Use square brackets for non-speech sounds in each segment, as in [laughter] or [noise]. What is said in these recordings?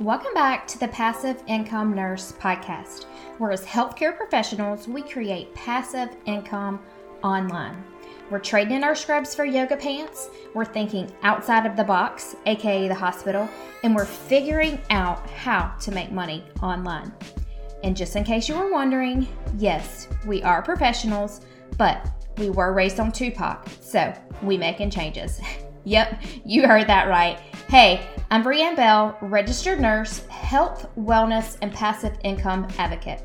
Welcome back to the Passive Income Nurse Podcast, where as healthcare professionals, we create passive income online. We're trading in our scrubs for yoga pants, we're thinking outside of the box, aka the hospital, and we're figuring out how to make money online. And just in case you were wondering, yes, we are professionals, but we were raised on Tupac, so we making changes. [laughs] yep, you heard that right. Hey, I'm Brianne Bell, registered nurse, health, wellness, and passive income advocate.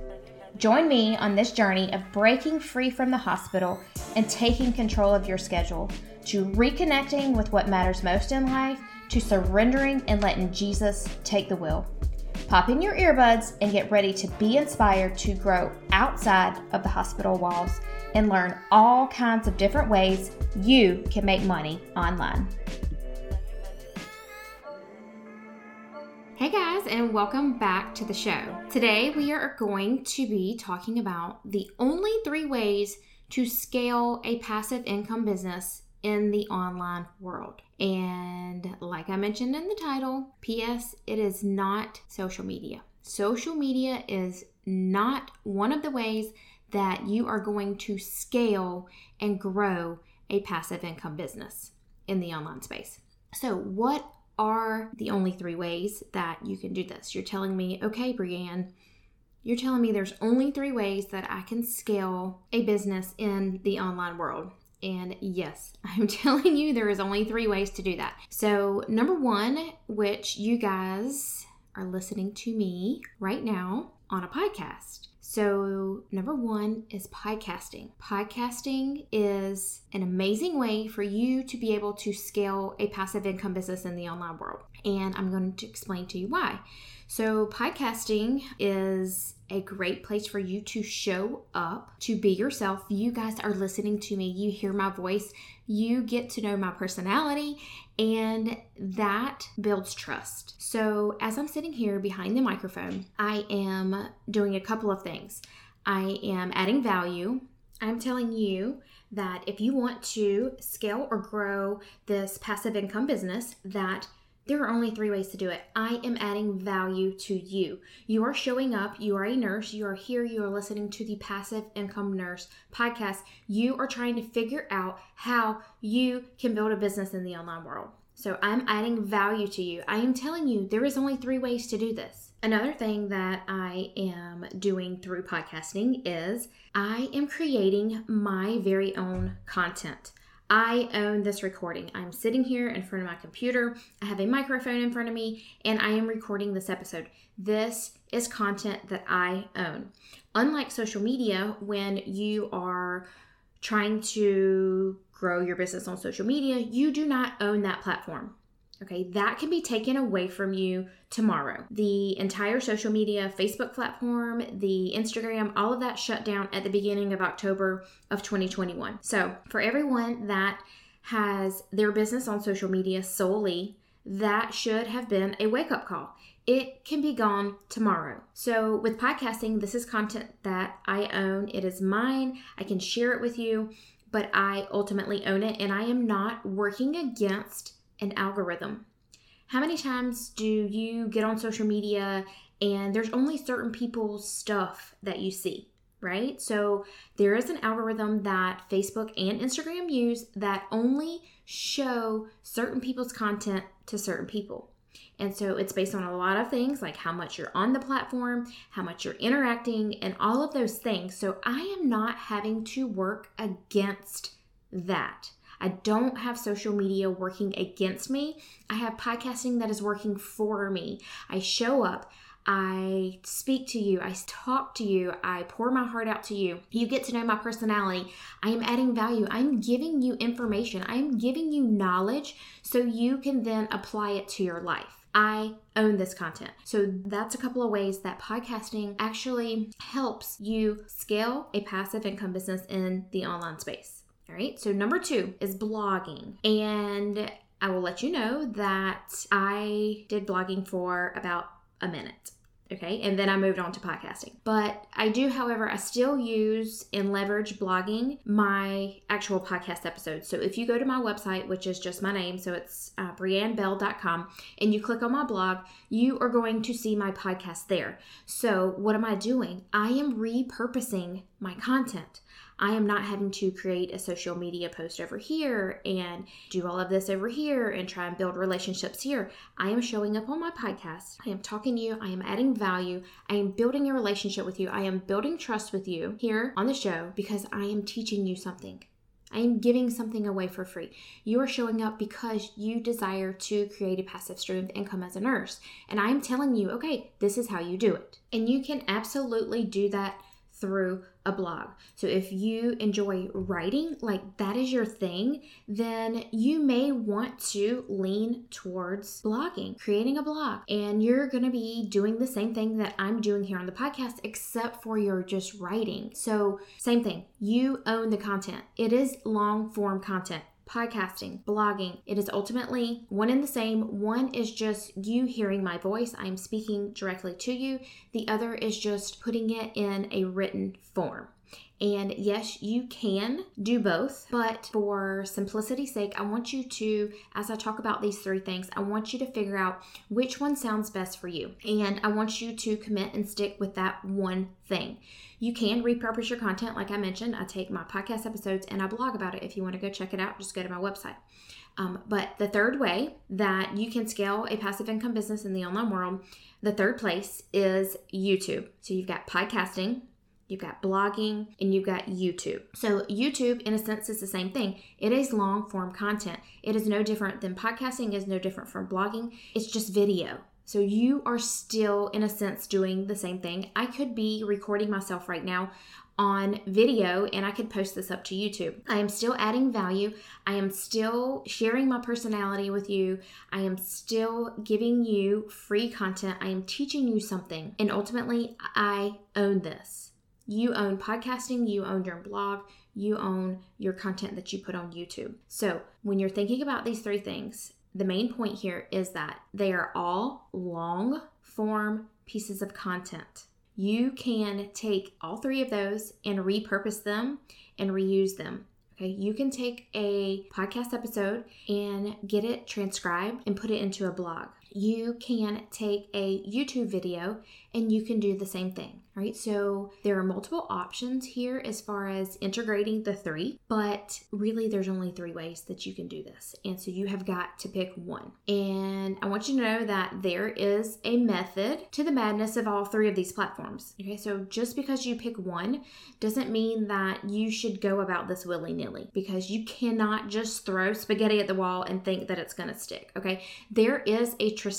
Join me on this journey of breaking free from the hospital and taking control of your schedule, to reconnecting with what matters most in life, to surrendering and letting Jesus take the wheel. Pop in your earbuds and get ready to be inspired to grow outside of the hospital walls and learn all kinds of different ways you can make money online. Hey guys, and welcome back to the show. Today we are going to be talking about the only three ways to scale a passive income business in the online world. And like I mentioned in the title, P.S., it is not social media. Social media is not one of the ways that you are going to scale and grow a passive income business in the online space. So, what are the only three ways that you can do this? You're telling me, okay, Brianne, you're telling me there's only three ways that I can scale a business in the online world. And yes, [laughs] I'm telling you, there is only three ways to do that. So, number one, which you guys are listening to me right now on a podcast. So, number one is podcasting. Podcasting is an amazing way for you to be able to scale a passive income business in the online world. And I'm going to explain to you why. So, podcasting is a great place for you to show up, to be yourself. You guys are listening to me, you hear my voice, you get to know my personality, and that builds trust. So, as I'm sitting here behind the microphone, I am doing a couple of things. I am adding value. I'm telling you that if you want to scale or grow this passive income business, that there are only three ways to do it. I am adding value to you. You are showing up. You are a nurse. You are here. You are listening to the Passive Income Nurse podcast. You are trying to figure out how you can build a business in the online world. So I'm adding value to you. I am telling you there is only three ways to do this. Another thing that I am doing through podcasting is I am creating my very own content. I own this recording. I'm sitting here in front of my computer. I have a microphone in front of me and I am recording this episode. This is content that I own. Unlike social media, when you are trying to grow your business on social media, you do not own that platform. Okay, that can be taken away from you tomorrow. The entire social media, Facebook platform, the Instagram, all of that shut down at the beginning of October of 2021. So, for everyone that has their business on social media solely, that should have been a wake up call. It can be gone tomorrow. So, with podcasting, this is content that I own. It is mine. I can share it with you, but I ultimately own it, and I am not working against an algorithm. How many times do you get on social media and there's only certain people's stuff that you see, right? So there is an algorithm that Facebook and Instagram use that only show certain people's content to certain people. And so it's based on a lot of things like how much you're on the platform, how much you're interacting, and all of those things. So I am not having to work against that. I don't have social media working against me. I have podcasting that is working for me. I show up. I speak to you, I talk to you, I pour my heart out to you. You get to know my personality. I am adding value. I'm giving you information. I am giving you knowledge so you can then apply it to your life. I own this content. So that's a couple of ways that podcasting actually helps you scale a passive income business in the online space. All right, so number two is blogging. And I will let you know that I did blogging for about a minute. Okay, and then I moved on to podcasting. But I do, however, I still use and leverage blogging my actual podcast episodes. So if you go to my website, which is just my name, so it's uh, briannebell.com, and you click on my blog, you are going to see my podcast there. So what am I doing? I am repurposing my content. I am not having to create a social media post over here and do all of this over here and try and build relationships here. I am showing up on my podcast. I am talking to you. I am adding value. I am building a relationship with you. I am building trust with you here on the show because I am teaching you something. I am giving something away for free. You are showing up because you desire to create a passive stream of income as a nurse. And I am telling you, okay, this is how you do it. And you can absolutely do that through a blog. So if you enjoy writing, like that is your thing, then you may want to lean towards blogging, creating a blog. And you're going to be doing the same thing that I'm doing here on the podcast, except for you're just writing. So, same thing, you own the content. It is long form content podcasting, blogging. It is ultimately one and the same. One is just you hearing my voice, I'm speaking directly to you. The other is just putting it in a written form. And yes, you can do both, but for simplicity's sake, I want you to, as I talk about these three things, I want you to figure out which one sounds best for you. And I want you to commit and stick with that one thing. You can repurpose your content. Like I mentioned, I take my podcast episodes and I blog about it. If you want to go check it out, just go to my website. Um, but the third way that you can scale a passive income business in the online world, the third place is YouTube. So you've got podcasting, you've got blogging, and you've got YouTube. So, YouTube, in a sense, is the same thing. It is long form content. It is no different than podcasting, is no different from blogging. It's just video. So, you are still, in a sense, doing the same thing. I could be recording myself right now on video and I could post this up to YouTube. I am still adding value. I am still sharing my personality with you. I am still giving you free content. I am teaching you something. And ultimately, I own this. You own podcasting, you own your blog, you own your content that you put on YouTube. So, when you're thinking about these three things, the main point here is that they are all long form pieces of content. You can take all three of those and repurpose them and reuse them. Okay, you can take a podcast episode and get it transcribed and put it into a blog. You can take a YouTube video and you can do the same thing right? So there are multiple options here as far as integrating the three, but really there's only three ways that you can do this. And so you have got to pick one. And I want you to know that there is a method to the madness of all three of these platforms. Okay, so just because you pick one doesn't mean that you should go about this willy nilly because you cannot just throw spaghetti at the wall and think that it's to stick. Okay, there is a tr-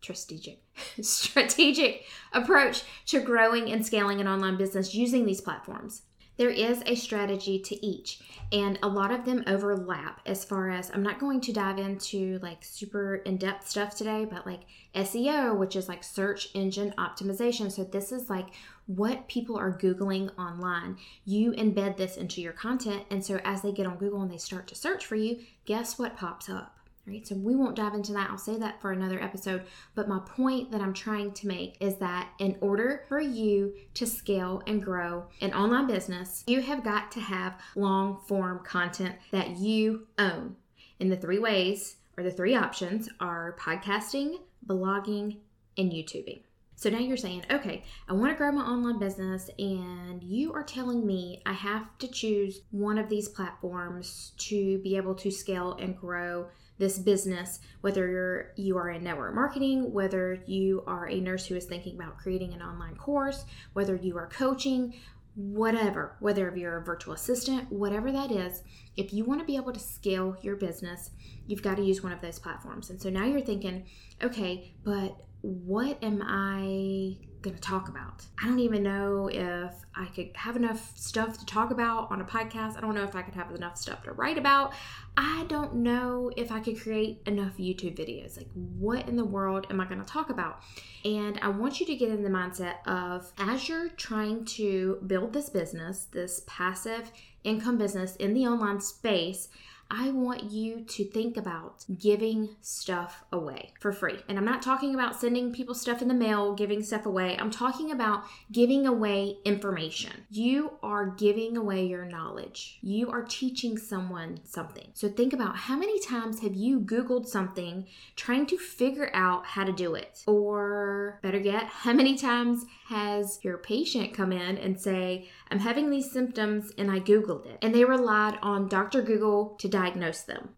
strategic [laughs] strategic approach to growing and scaling an online business using these platforms. There is a strategy to each, and a lot of them overlap as far as I'm not going to dive into like super in depth stuff today, but like SEO, which is like search engine optimization. So, this is like what people are Googling online. You embed this into your content, and so as they get on Google and they start to search for you, guess what pops up? Right? So we won't dive into that. I'll say that for another episode. But my point that I'm trying to make is that in order for you to scale and grow an online business, you have got to have long form content that you own. And the three ways or the three options are podcasting, blogging, and YouTubing. So now you're saying, okay, I want to grow my online business, and you are telling me I have to choose one of these platforms to be able to scale and grow this business, whether you're you are in network marketing, whether you are a nurse who is thinking about creating an online course, whether you are coaching, whatever, whether you're a virtual assistant, whatever that is, if you want to be able to scale your business, you've got to use one of those platforms. And so now you're thinking, okay, but what am I going to talk about? I don't even know if I could have enough stuff to talk about on a podcast. I don't know if I could have enough stuff to write about. I don't know if I could create enough YouTube videos. Like, what in the world am I going to talk about? And I want you to get in the mindset of as you're trying to build this business, this passive income business in the online space, I want you to think about giving stuff away for free. And I'm not talking about sending people stuff in the mail, giving stuff away. I'm talking about giving away information. You are giving away your knowledge. You are teaching someone something. So think about how many times have you Googled something trying to figure out how to do it? Or better yet, how many times has your patient come in and say, I'm having these symptoms and I Googled it? And they relied on Dr. Google to diagnose them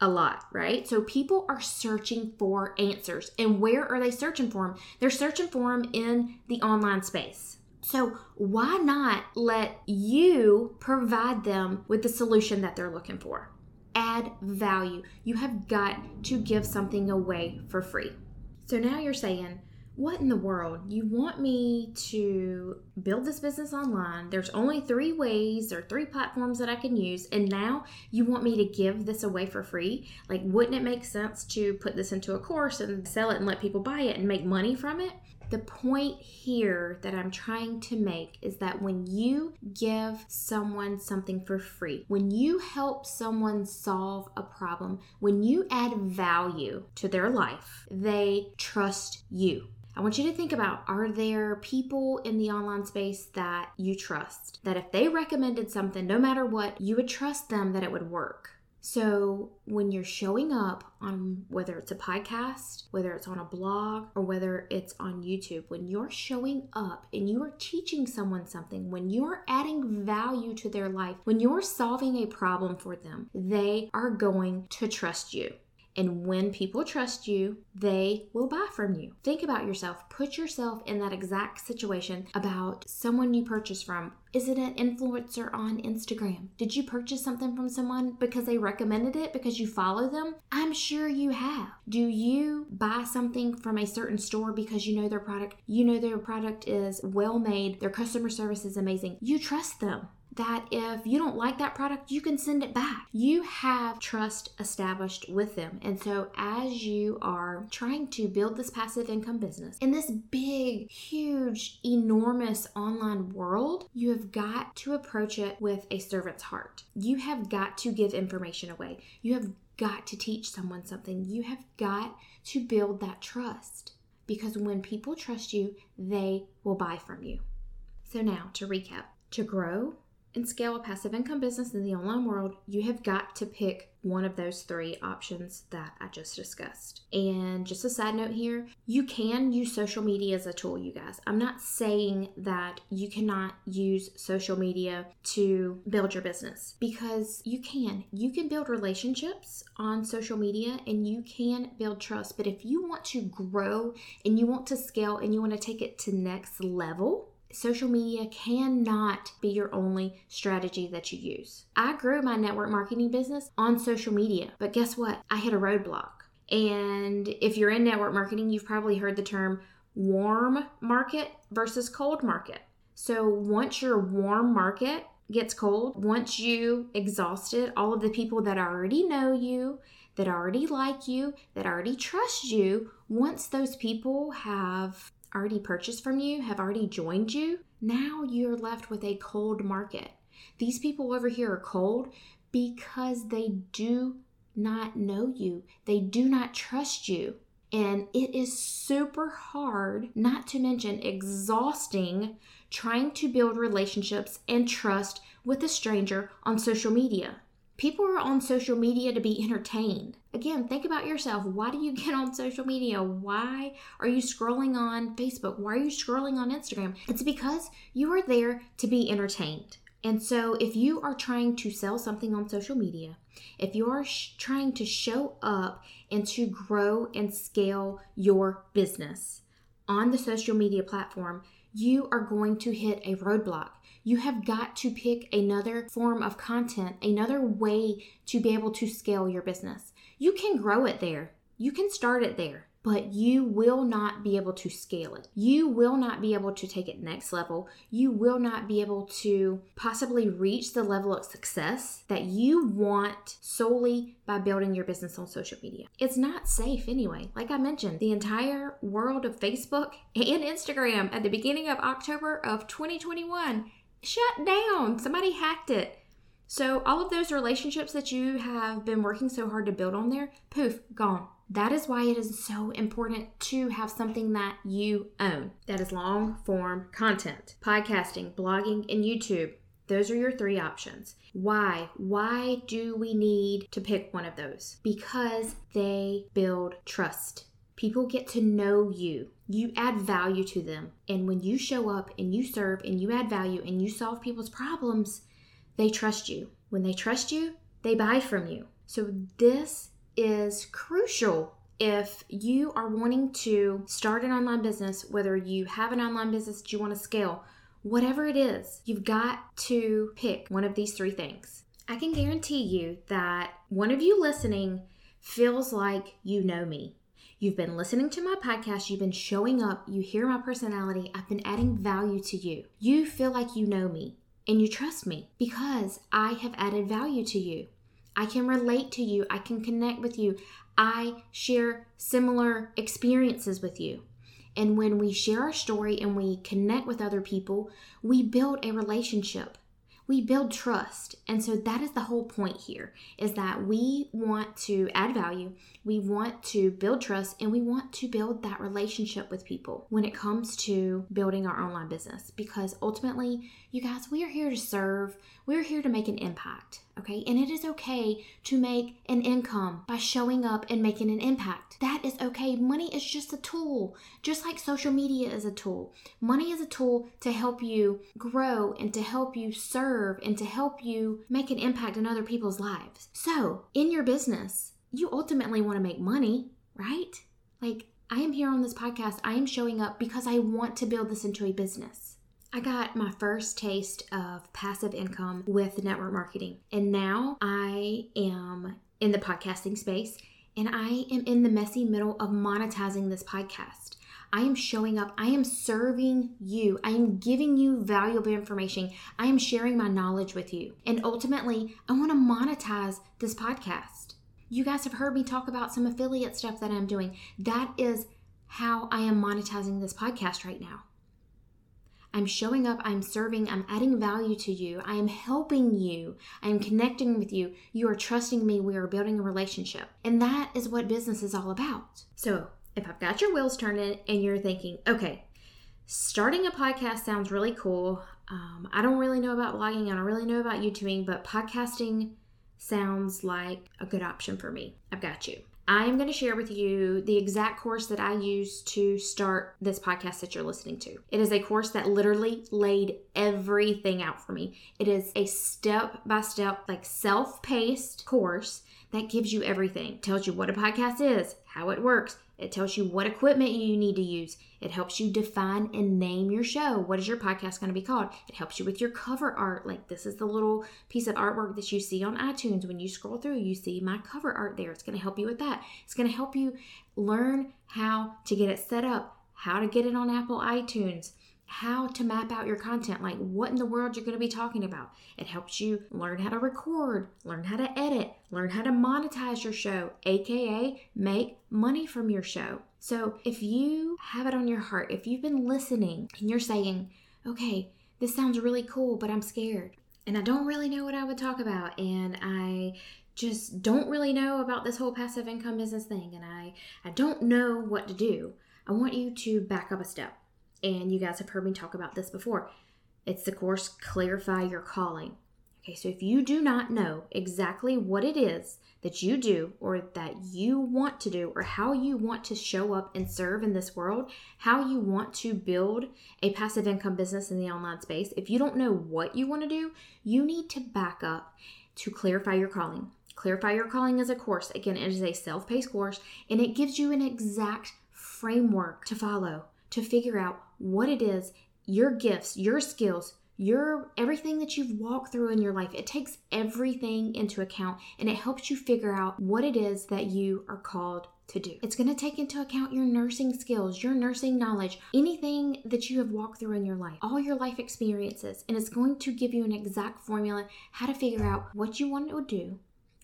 a lot, right? So people are searching for answers. And where are they searching for them? They're searching for them in the online space. So why not let you provide them with the solution that they're looking for? Add value. You have got to give something away for free. So now you're saying, what in the world? You want me to build this business online? There's only three ways or three platforms that I can use, and now you want me to give this away for free? Like, wouldn't it make sense to put this into a course and sell it and let people buy it and make money from it? The point here that I'm trying to make is that when you give someone something for free, when you help someone solve a problem, when you add value to their life, they trust you. I want you to think about are there people in the online space that you trust? That if they recommended something, no matter what, you would trust them that it would work. So, when you're showing up on whether it's a podcast, whether it's on a blog, or whether it's on YouTube, when you're showing up and you are teaching someone something, when you're adding value to their life, when you're solving a problem for them, they are going to trust you. And when people trust you, they will buy from you. Think about yourself. Put yourself in that exact situation about someone you purchase from. Is it an influencer on Instagram? Did you purchase something from someone because they recommended it because you follow them? I'm sure you have. Do you buy something from a certain store because you know their product? You know their product is well made, their customer service is amazing. You trust them that if you don't like that product, you can send it back. You have trust established with them. And so, as you are trying to build this passive income business in this big, huge, enormous online world, you have got to approach it with a servant's heart. You have got to give information away. You have got to teach someone something. You have got to build that trust because when people trust you, they will buy from you. So, now to recap to grow and scale a passive income business in the online world, you have got to pick one of those three options that I just discussed. And just a side note here, you can use social media as a tool, you guys. I'm not saying that you cannot use social media to build your business because you can. You can build relationships on social media and you can build trust. But if you want to grow and you want to scale and you want to take it to next level, social media cannot be your only strategy that you use. I grew my network marketing business on social media, but guess what? I hit a roadblock. And if you're in network marketing, you've probably heard the term warm market versus cold market. So once your warm market gets cold, once you exhausted all of the people that already know you, that already like you, that already trust you, once those people have already purchased from you, have already joined you, now you're left with a cold market. These people over here are cold because they do not know you, they do not trust you. And it is super hard, not to mention exhausting, trying to build relationships and trust with a stranger on social media. People are on social media to be entertained. Again, think about yourself. Why do you [laughs] get on social media? Why are you scrolling on Facebook? Why are you scrolling on Instagram? It's because you are there to be entertained. And so, if you are trying to sell something on social media, if you are sh- trying to show up and to grow and scale your business on the social media platform, you are going to hit a roadblock. You have got to pick another form of content, another way to be able to scale your business. You can grow it there, you can start it there but you will not be able to scale it. You will not be able to take it next level. You will not be able to possibly reach the level of success that you want solely by building your business on social media. It's not safe anyway. Like I mentioned, the entire world of Facebook and Instagram at the beginning of October of 2021 shut down. Somebody hacked it. So, all of those relationships that you have been working so hard to build on there, poof, gone. That is why it is so important to have something that you own. That is long form content, podcasting, blogging, and YouTube. Those are your three options. Why? Why do we need to pick one of those? Because they build trust. People get to know you. You add value to them. And when you show up and you serve and you add value and you solve people's problems, they trust you. When they trust you, they buy from you. So, this is crucial if you are wanting to start an online business, whether you have an online business you want to scale, whatever it is, you've got to pick one of these three things. I can guarantee you that one of you listening feels like you know me. You've been listening to my podcast, you've been showing up, you hear my personality, I've been adding value to you. You feel like you know me and you trust me because I have added value to you. I can relate to you, I can connect with you, I share similar experiences with you. And when we share our story and we connect with other people, we build a relationship we build trust. And so that is the whole point here is that we want to add value, we want to build trust, and we want to build that relationship with people when it comes to building our online business because ultimately, you guys, we are here to serve, we're here to make an impact, okay? And it is okay to make an income by showing up and making an impact. That is okay. Money is just a tool, just like social media is a tool. Money is a tool to help you grow and to help you serve and to help you make an impact in other people's lives. So, in your business, you ultimately want to make money, right? Like, I am here on this podcast. I am showing up because I want to build this into a business. I got my first taste of passive income with network marketing. And now I am in the podcasting space and I am in the messy middle of monetizing this podcast. I am showing up. I am serving you. I am giving you valuable information. I am sharing my knowledge with you. And ultimately, I want to monetize this podcast. You guys have heard me talk about some affiliate stuff that I'm doing. That is how I am monetizing this podcast right now. I'm showing up, I'm serving, I'm adding value to you, I am helping you, I am connecting with you, you are trusting me, we are building a relationship. And that is what business is all about. So, if I've got your wheels turning and you're thinking, okay, starting a podcast sounds really cool. Um, I don't really know about blogging, I don't really know about YouTubing, but podcasting sounds like a good option for me. I've got you. I'm going to share with you the exact course that I used to start this podcast that you're listening to. It is a course that literally laid everything out for me. It is a step by step, like self paced course that gives you everything. Tells you what a podcast is, how it works, it tells you what equipment you need to use. It helps you define and name your show. What is your podcast going to be called? It helps you with your cover art. Like this is the little piece of artwork that you see on iTunes. When you scroll through, you see my cover art there. It's going to help you with that. It's going to help you learn how to get it set up, how to get it on Apple iTunes, how to map out your content, like what in the world you're going to be talking about. It helps you learn how to record, learn how to edit, learn how to monetize your show, aka make money from your show. So if you have it on your heart, if you've been listening and you're saying, okay, this sounds really cool, but I'm scared and I don't really know what I would talk about, and I just don't really know about this whole passive income business thing, and I, I don't know what to do. I want you to back up a step and you guys have heard me talk about this before. It's the course Clarify Your Calling. Okay, so if you do not know exactly what it is that you do or that you want to do or how you want to show up and serve in this world, how you want to build a passive income business in the online space, if you don't know what you want to do, you need to back up to clarify your calling. Clarify Your Calling is a course. Again, it is a self paced course and it gives you an exact framework to follow to figure out what it is, your gifts, your skills, your everything that you've walked through in your life. It takes everything into account and it helps you figure out what it is that you are called to do. It's going to take into account your nursing skills, your nursing knowledge, anything that you have walked through in your life, all your life experiences, and it's going to give you an exact formula how to figure out what you want to do.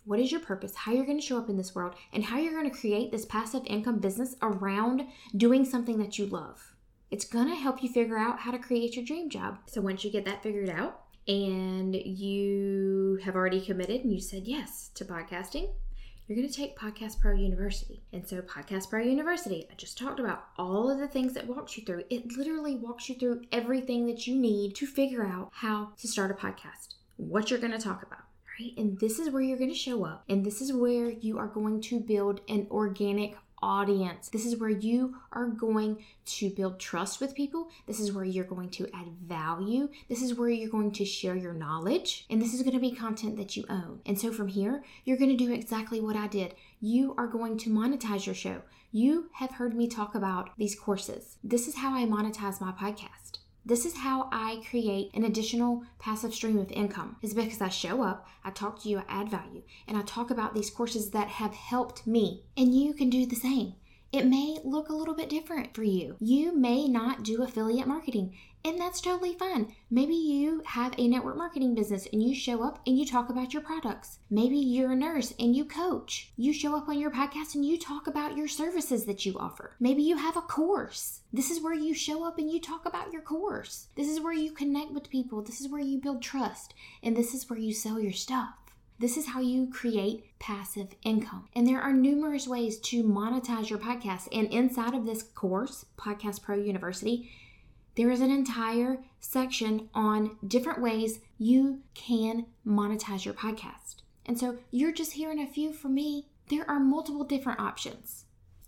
What is your purpose? How you're going to show up in this world, and how you're going to create this passive income business around doing something that you love. It's going to help you figure out how to create your dream job. So once you get that figured out, and you have already committed and you said yes to podcasting, you're going to take Podcast Pro University. And so, Podcast Pro University, I just talked about all of the things that walks you through. It literally walks you through everything that you need to figure out how to start a podcast, what you're going to talk about. Right? And this is where you're going to show up, and this is where you are going to build an organic audience. This is where you are going to build trust with people. This is where you're going to add value. This is where you're going to share your knowledge. And this is going to be content that you own. And so from here, you're going to do exactly what I did. You are going to monetize your show. You have heard me talk about these courses. This is how I monetize my podcast. This is how I create an additional passive stream of income. Is because I show up, I talk to you, I add value, and I talk about these courses that have helped me. And you can do the same. It may look a little bit different for you. You may not do affiliate marketing. And that's totally fine. Maybe you have a network marketing business and you show up and you talk about your products. Maybe you're a nurse and you coach. You show up on your podcast and you talk about your services that you offer. Maybe you have a course. This is where you show up and you talk about your course. This is where you connect with people. This is where you build trust. And this is where you sell your stuff. This is how you create passive income. And there are numerous ways to monetize your podcast. And inside of this course, Podcast Pro University, there is an entire section on different ways you can monetize your podcast. And so you're just hearing a few from me. There are multiple different options.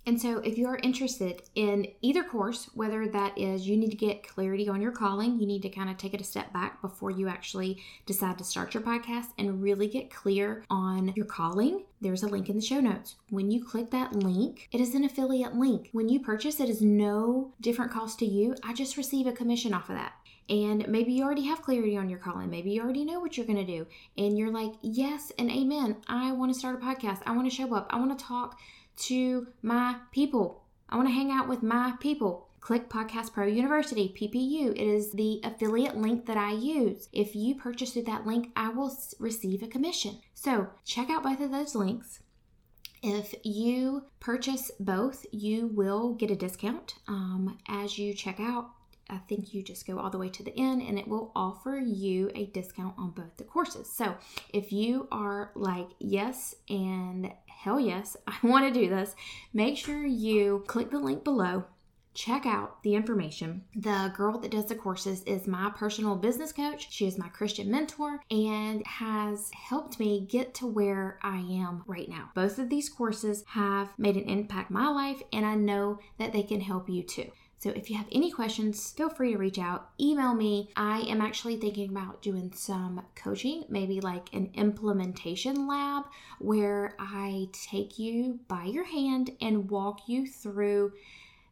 And so, if you're interested in either course, whether that is you need to get clarity on your calling, you need to kind of take it a step back before you actually decide to start your podcast and really get clear on your calling, there's a link in the show notes. When you click that link, it is an affiliate link. When you purchase, it is no different cost to you. I just receive a commission off of that and maybe you already have clarity on your calling. Maybe you already know what you're going to do. And you're like, yes and amen. I want to start a podcast. I want to show up. I want to talk to my people. I want to hang out with my people. Click Podcast Pro University, PPU. It is the affiliate link that I use. If you purchase through that link, I will receive a commission. So check out both of those links. If you purchase both, you will get a discount um, as you check out. I think you just go all the way to the end and it will offer you a discount on both the courses. So if you are like, yes, and hell yes, [laughs] I want to do this, make sure you click the link below. Check out the information. The girl that does the courses is my personal business coach. She is my Christian mentor and has helped me get to where I am right now. Both of these courses have made an impact my life, and I know that they can help you too. So if you have any questions, feel free to reach out, email me. I am actually thinking about doing some coaching, maybe like an implementation lab where I take you by your hand and walk you through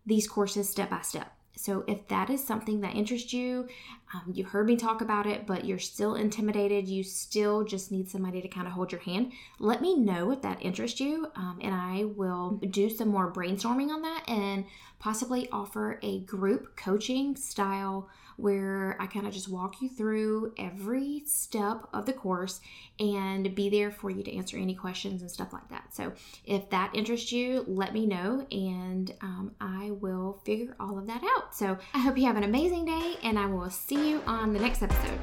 these courses step by step. So, if that is something that interests you, um, you heard me talk about it, but you're still intimidated, you still just need somebody to kind of hold your hand, let me know if that interests you, um, and I will do some more brainstorming on that and possibly offer a group coaching style where I kind of just walk you through every step of the course and be there for you to answer any questions and stuff like that. So, if that interests you, let me know and um, I will figure all of that out. So, I hope you have an amazing day and I will see you on the next episode.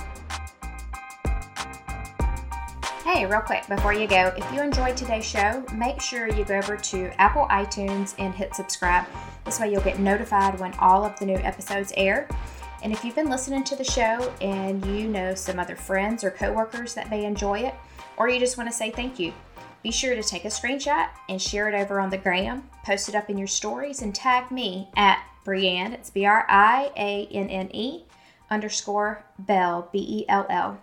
Hey, real quick before you go, if you enjoyed today's show, make sure you go over to Apple iTunes and hit subscribe. This way, you'll get notified when all of the new episodes air. And if you've been listening to the show and you know some other friends or coworkers that may enjoy it, or you just want to say thank you, be sure to take a screenshot and share it over on the gram, post it up in your stories, and tag me at Brianne, it's B R I A N N E underscore Bell, B E L L.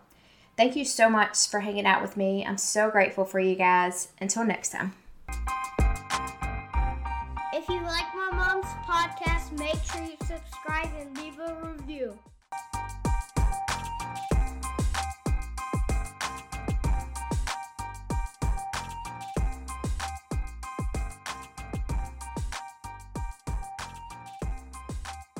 Thank you so much for hanging out with me. I'm so grateful for you guys. Until next time. If you like my mom's podcast, make sure you subscribe and leave a review.